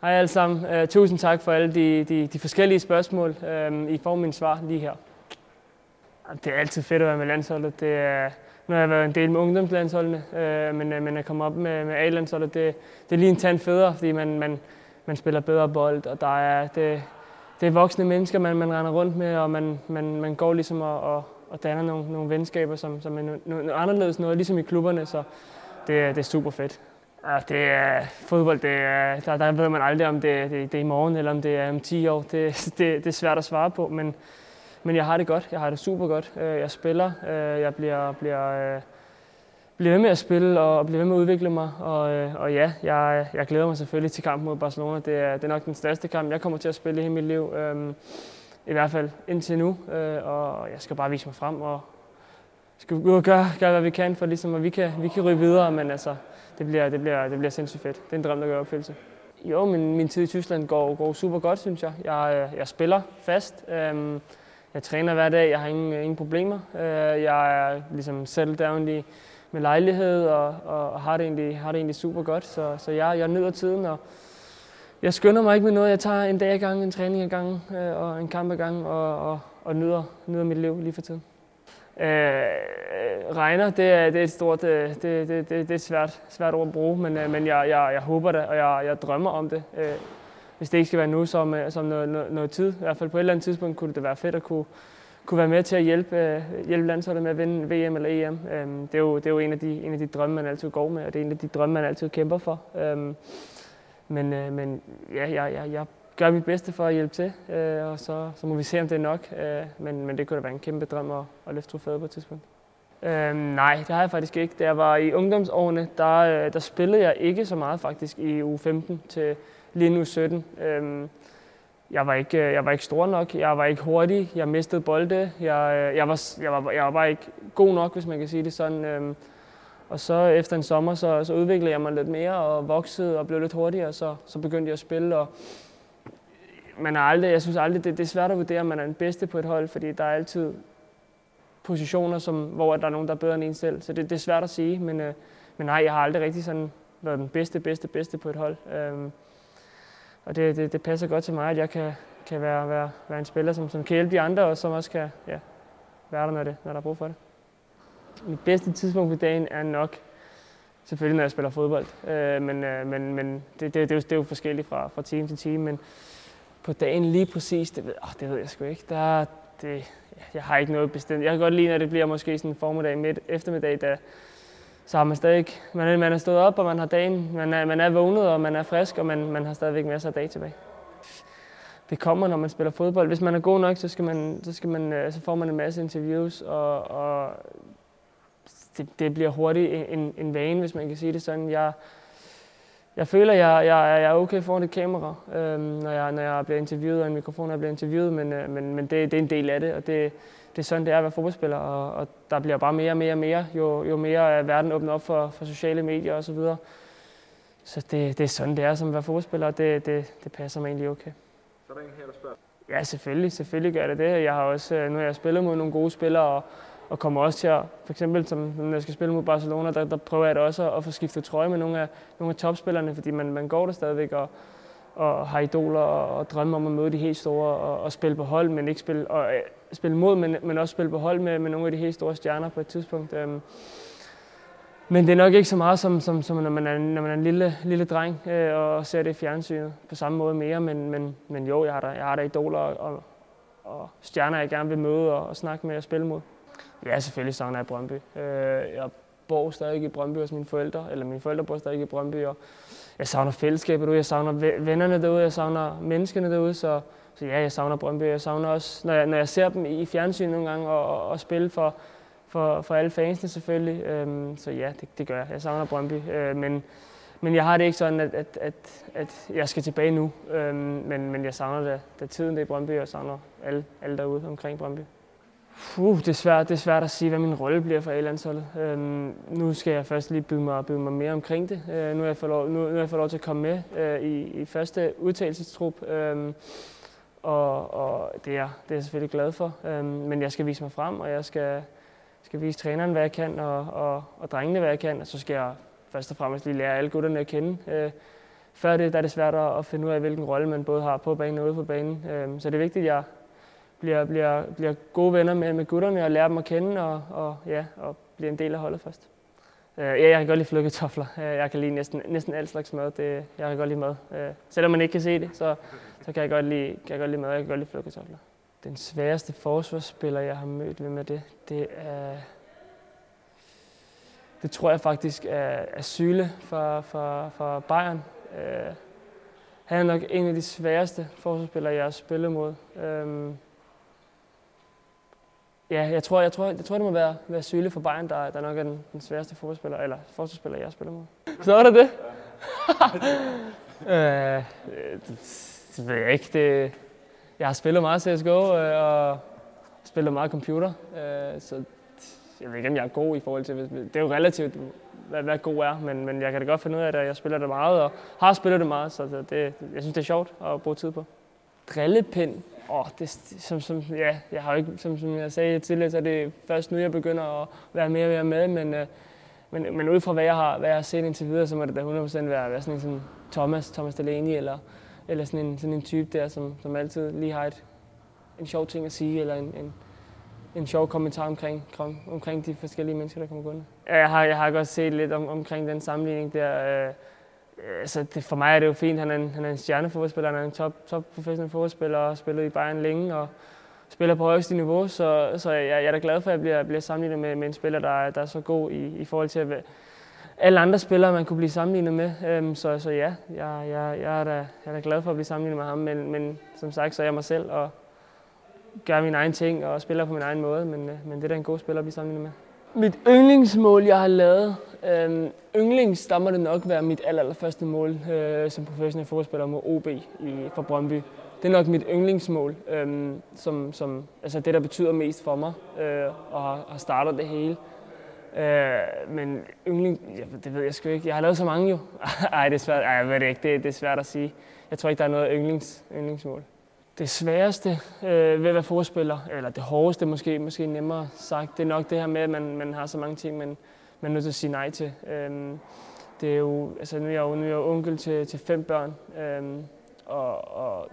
Hej alle sammen. Uh, tusind tak for alle de, de, de forskellige spørgsmål. Uh, I får min svar lige her. Det er altid fedt at være med landsholdet. Det er, nu har jeg været en del med ungdomslandsholdene, uh, men, uh, men at komme op med, med A-landsholdet, det, det er lige en tand federe, fordi man, man, man spiller bedre bold, og der er, det, det er voksne mennesker, man, man render rundt med, og man, man, man går ligesom og, og, og danner nogle, nogle venskaber, som, som er noget, no, anderledes noget, ligesom i klubberne, så det, det er super fedt. Ja, det er fodbold, det er, der, der ved man aldrig, om det, det, det er i morgen eller om det er om 10 år. Det, det, det er svært at svare på, men, men jeg har det godt. Jeg har det super godt. Øh, jeg spiller, øh, jeg bliver, bliver, øh, bliver ved med at spille og bliver ved med at udvikle mig. Og, og ja, jeg, jeg glæder mig selvfølgelig til kampen mod Barcelona. Det er, det er nok den største kamp, jeg kommer til at spille i hele mit liv. Øhm, I hvert fald indtil nu. Og jeg skal bare vise mig frem og skal gøre, gøre hvad vi kan, for ligesom, at vi kan, vi kan ryge videre. Men altså, det bliver, det bliver, det bliver sindssygt fedt. Det er en drøm, der gør opfyldelse. Jo, min, min tid i Tyskland går, går super godt, synes jeg. Jeg, øh, jeg spiller fast. Øhm, jeg træner hver dag. Jeg har ingen, ingen problemer. Øh, jeg er ligesom settled down med lejlighed og, og har, det egentlig, har det egentlig super godt. Så, så jeg, jeg nyder tiden, og jeg skynder mig ikke med noget. Jeg tager en dag ad gang, en træning i gang øh, og en kamp i gang og, og, og nyder, nyder mit liv lige for tiden. Øh, regner, det er, det er et stort, øh, det, det, det, det er et svært, svært ord at bruge, men, øh, men jeg, jeg, jeg håber det, og jeg, jeg drømmer om det. Øh, hvis det ikke skal være nu, som, øh, som noget, noget, noget tid. I hvert fald på et eller andet tidspunkt kunne det være fedt at kunne, kunne være med til at hjælpe, hjælpe landsholdet med at vinde VM eller EM. Øhm, det, er jo, det er jo en af, de, en af de drømme, man altid går med, og det er en af de drømme, man altid kæmper for. Øhm, men, men ja, jeg, jeg, jeg gøre mit bedste for at hjælpe til, øh, og så, så må vi se, om det er nok. Øh, men, men det kunne da være en kæmpe drøm at, at løfte trofæet på et tidspunkt. Øh, nej, det har jeg faktisk ikke. Da jeg var i ungdomsårene, der, øh, der spillede jeg ikke så meget faktisk i u 15 til lige nu 17. Øh, jeg var, ikke, øh, jeg var ikke stor nok, jeg var ikke hurtig, jeg mistede bolde, jeg, øh, jeg, var, jeg, var, jeg var bare ikke god nok, hvis man kan sige det sådan. Øh, og så efter en sommer, så, så udviklede jeg mig lidt mere og voksede og blev lidt hurtigere, så, så begyndte jeg at spille. Og, man er aldrig, jeg synes aldrig, det, det er svært at vurdere, om man er den bedste på et hold, fordi der er altid positioner, som, hvor der er nogen, der er bedre end en selv. Så det, det er svært at sige, men, øh, men nej, jeg har aldrig rigtig sådan været den bedste, bedste, bedste på et hold. Øhm, og det, det, det passer godt til mig, at jeg kan, kan være, være, være en spiller, som, som kan hjælpe de andre, og som også kan ja, være der, når, det, når der er brug for det. Mit bedste tidspunkt på dagen er nok selvfølgelig, når jeg spiller fodbold. Øh, men øh, men, men det, det, det, er jo, det er jo forskelligt fra, fra team til team. Men, på dagen lige præcis, det ved, oh, det ved jeg sgu ikke. Der, det, jeg har ikke noget bestemt. Jeg kan godt lide, når det bliver måske sådan en formiddag midt eftermiddag, da, så har man stadig man, man er stået op, og man har dagen, man er, man er vågnet, og man er frisk, og man, man har stadigvæk masser af dag tilbage. Det kommer, når man spiller fodbold. Hvis man er god nok, så, skal man, så, skal man, øh, så får man en masse interviews, og, og det, det bliver hurtigt en, en vane, hvis man kan sige det sådan. Jeg, jeg føler, jeg, jeg, jeg er okay foran et kamera, øhm, når, jeg, når jeg bliver interviewet, og en mikrofon, når jeg bliver interviewet, men, øh, men, men det, det er en del af det, og det, det er sådan, det er at være fodboldspiller, og, og der bliver bare mere og mere og mere, jo, jo mere verden åbner op for, for sociale medier osv. Så, videre. så det, det er sådan, det er som at være fodboldspiller, og det, det, det passer mig egentlig okay. Så er der en her, der spørger? Ja, selvfølgelig. Selvfølgelig gør det det. Jeg har også, øh, nu har jeg spillet mod nogle gode spillere, og, og kommer også til at, for eksempel som når jeg skal spille mod Barcelona, der, der prøver jeg da også at få skiftet trøje med nogle af, nogle af topspillerne, fordi man, man går der stadigvæk og, og har idoler og, og drømmer om at møde de helt store og, og spille på hold, men ikke spille, og, øh, spille mod, men, men også spille på hold med, med nogle af de helt store stjerner på et tidspunkt. Øhm, men det er nok ikke så meget, som, som, som når man er, når man er en lille, lille dreng øh, og ser det i fjernsynet på samme måde mere. Men, men, men jo, jeg har da, jeg har da idoler og, og stjerner, jeg gerne vil møde og, og snakke med og spille mod. Ja, selvfølgelig savner jeg Brøndby. Øh, jeg bor stadig i Brøndby hos mine forældre, eller mine forældre bor stadig i Brøndby, og jeg savner fællesskabet derude, jeg savner vennerne derude, jeg savner menneskene derude, så, så ja, jeg savner Brøndby. Jeg savner også, når jeg, når jeg ser dem i fjernsyn nogle gange, og, og, og spille for, for, for alle fansene selvfølgelig. Øhm, så ja, det, det gør jeg. Jeg savner Brøndby. Øh, men, men jeg har det ikke sådan, at, at, at, at jeg skal tilbage nu. Øhm, men, men jeg savner det, da tiden det er i Brøndby, og jeg savner alle, alle derude omkring Brøndby. Puh, det, er svært, det er svært at sige, hvad min rolle bliver for A-landsholdet. Øhm, nu skal jeg først lige bygge mig, byde mig mere omkring det. Øh, nu, har jeg fået lov, nu, nu har jeg fået lov til at komme med øh, i, i første udtagelsestrup. Øhm, og, og det, er, det er jeg selvfølgelig glad for. Øhm, men jeg skal vise mig frem, og jeg skal, skal vise træneren, hvad jeg kan, og, og, og drengene, hvad jeg kan. Og så skal jeg først og fremmest lige lære alle gutterne at kende. Øh, før det der er det svært at finde ud af, hvilken rolle man både har på banen og ude på banen. Øhm, så det er vigtigt, at jeg bliver, bliver, bliver gode venner med, med gutterne og lærer dem at kende og, og, ja, og bliver en del af holdet først. Øh, ja, jeg kan godt lide flødekartofler. Øh, jeg kan lide næsten, næsten alt slags mad. Det, jeg kan godt lide mad. Øh, selvom man ikke kan se det, så, så kan, jeg godt lide, kan jeg godt lide mad. Jeg kan godt lide flødekartofler. Den sværeste forsvarsspiller, jeg har mødt, med det, det er... Det tror jeg faktisk er, er Syle fra, fra, fra Bayern. Øh, han er nok en af de sværeste forsvarsspillere, jeg har spillet mod. Øh, Ja, jeg tror, jeg tror, jeg tror det må være, være Syle for Bayern, der, der nok er den, den sværeste fodboldspiller, eller forsvarsspiller, jeg spiller mod. Så er det det? øh, det, det ved jeg ikke. Det, jeg har spillet meget CSGO, øh, og spillet meget computer, øh, så jeg ved ikke, om jeg er god i forhold til... Det er jo relativt, hvad, hvad god er, men, men jeg kan da godt finde ud af det, jeg spiller det meget, og har spillet det meget, så det, det, jeg synes, det er sjovt at bruge tid på. Drillepind åh, det, som, som, ja, jeg har ikke, som, som jeg sagde tidligere, så er det først nu, jeg begynder at være mere og mere med, men, øh, men, men ud fra hvad jeg har, hvad jeg har set indtil videre, så må det da 100% være, være sådan en sådan Thomas, Thomas Delaney, eller, eller sådan en, sådan en type der, som, som altid lige har et, en sjov ting at sige, eller en, en, en sjov kommentar omkring, omkring de forskellige mennesker, der kommer gående. Jeg har, jeg har godt set lidt om, omkring den sammenligning der, øh, altså det, for mig er det jo fint. Han er en, han er en stjernefodboldspiller, han er en top, top professionel fodboldspiller og har spillet i Bayern længe og spiller på højeste niveau. Så, så jeg, jeg er da glad for, at jeg bliver, bliver sammenlignet med, med en spiller, der, der er så god i, i forhold til at, alle andre spillere, man kunne blive sammenlignet med. Øhm, så, så ja, jeg, jeg, jeg, er da, jeg er da glad for at blive sammenlignet med ham, men, men som sagt, så er jeg mig selv og gør min egen ting og spiller på min egen måde, men, øh, men det er da en god spiller at blive sammenlignet med. Mit yndlingsmål, jeg har lavet, øhm, yndlings, der må det nok være mit aller, allerførste mål øh, som professionel fodboldspiller mod OB i, for Brøndby. Det er nok mit yndlingsmål, øhm, som, som, altså det, der betyder mest for mig, øh, og har, har startet det hele. Øh, men yndling, ja, det ved jeg sgu ikke. Jeg har lavet så mange jo. Ej, det er svært. Ej, jeg ved det ikke. Det, det er svært at sige. Jeg tror ikke, der er noget yndlings, yndlingsmål. Det sværeste øh, ved at være forspiller, eller det hårdeste måske, måske nemmere sagt, det er nok det her med, at man, man har så mange ting, man, man er nødt til at sige nej til. Øhm, det er jo, altså nu er jeg jo, nu er jeg jo onkel til, til fem børn, øhm, og, og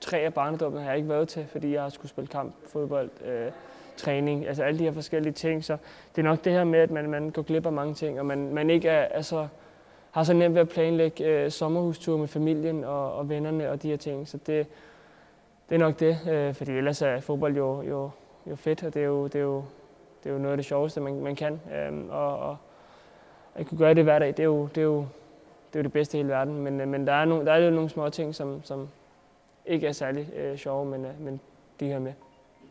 tre af barnedommene har jeg ikke været til, fordi jeg har skulle spille kamp, fodbold, øh, træning, altså alle de her forskellige ting. Så det er nok det her med, at man, man går glip af mange ting, og man, man ikke er, altså, har så nemt ved at planlægge øh, sommerhustur med familien og, og vennerne og de her ting. Så det, det er nok det, øh, fordi ellers er fodbold jo, jo, jo fedt, og det er jo, det er jo, det er jo noget af det sjoveste, man, man kan. Øh, og, og at kunne gøre det hver dag, det er jo det, er jo, det, er jo det bedste i hele verden. Men, øh, men der, er no, der er jo nogle små ting, som, som ikke er særlig øh, sjove, men, øh, men de hører med.